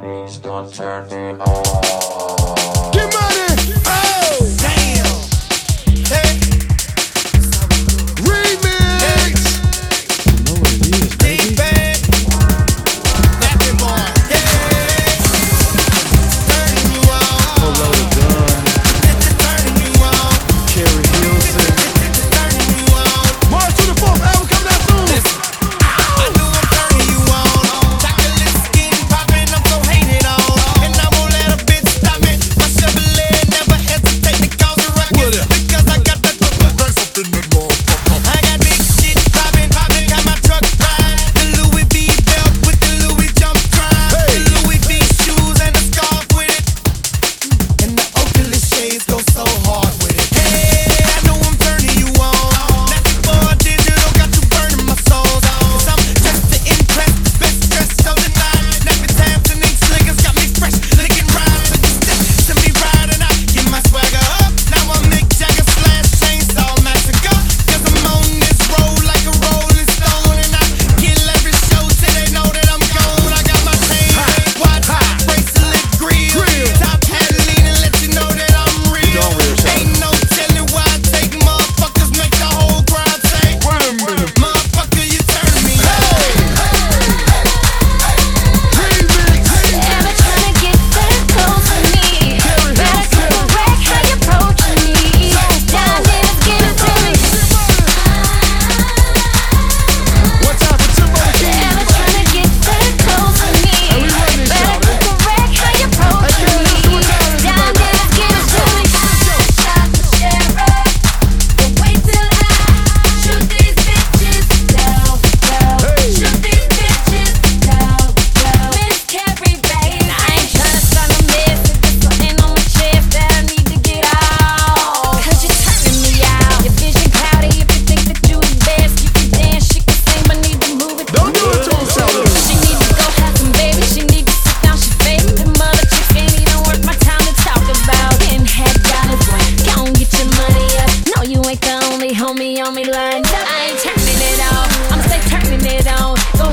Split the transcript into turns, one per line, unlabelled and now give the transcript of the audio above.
Please don't turn me on.
Get money. Oh. me lined up. I ain't turning it off.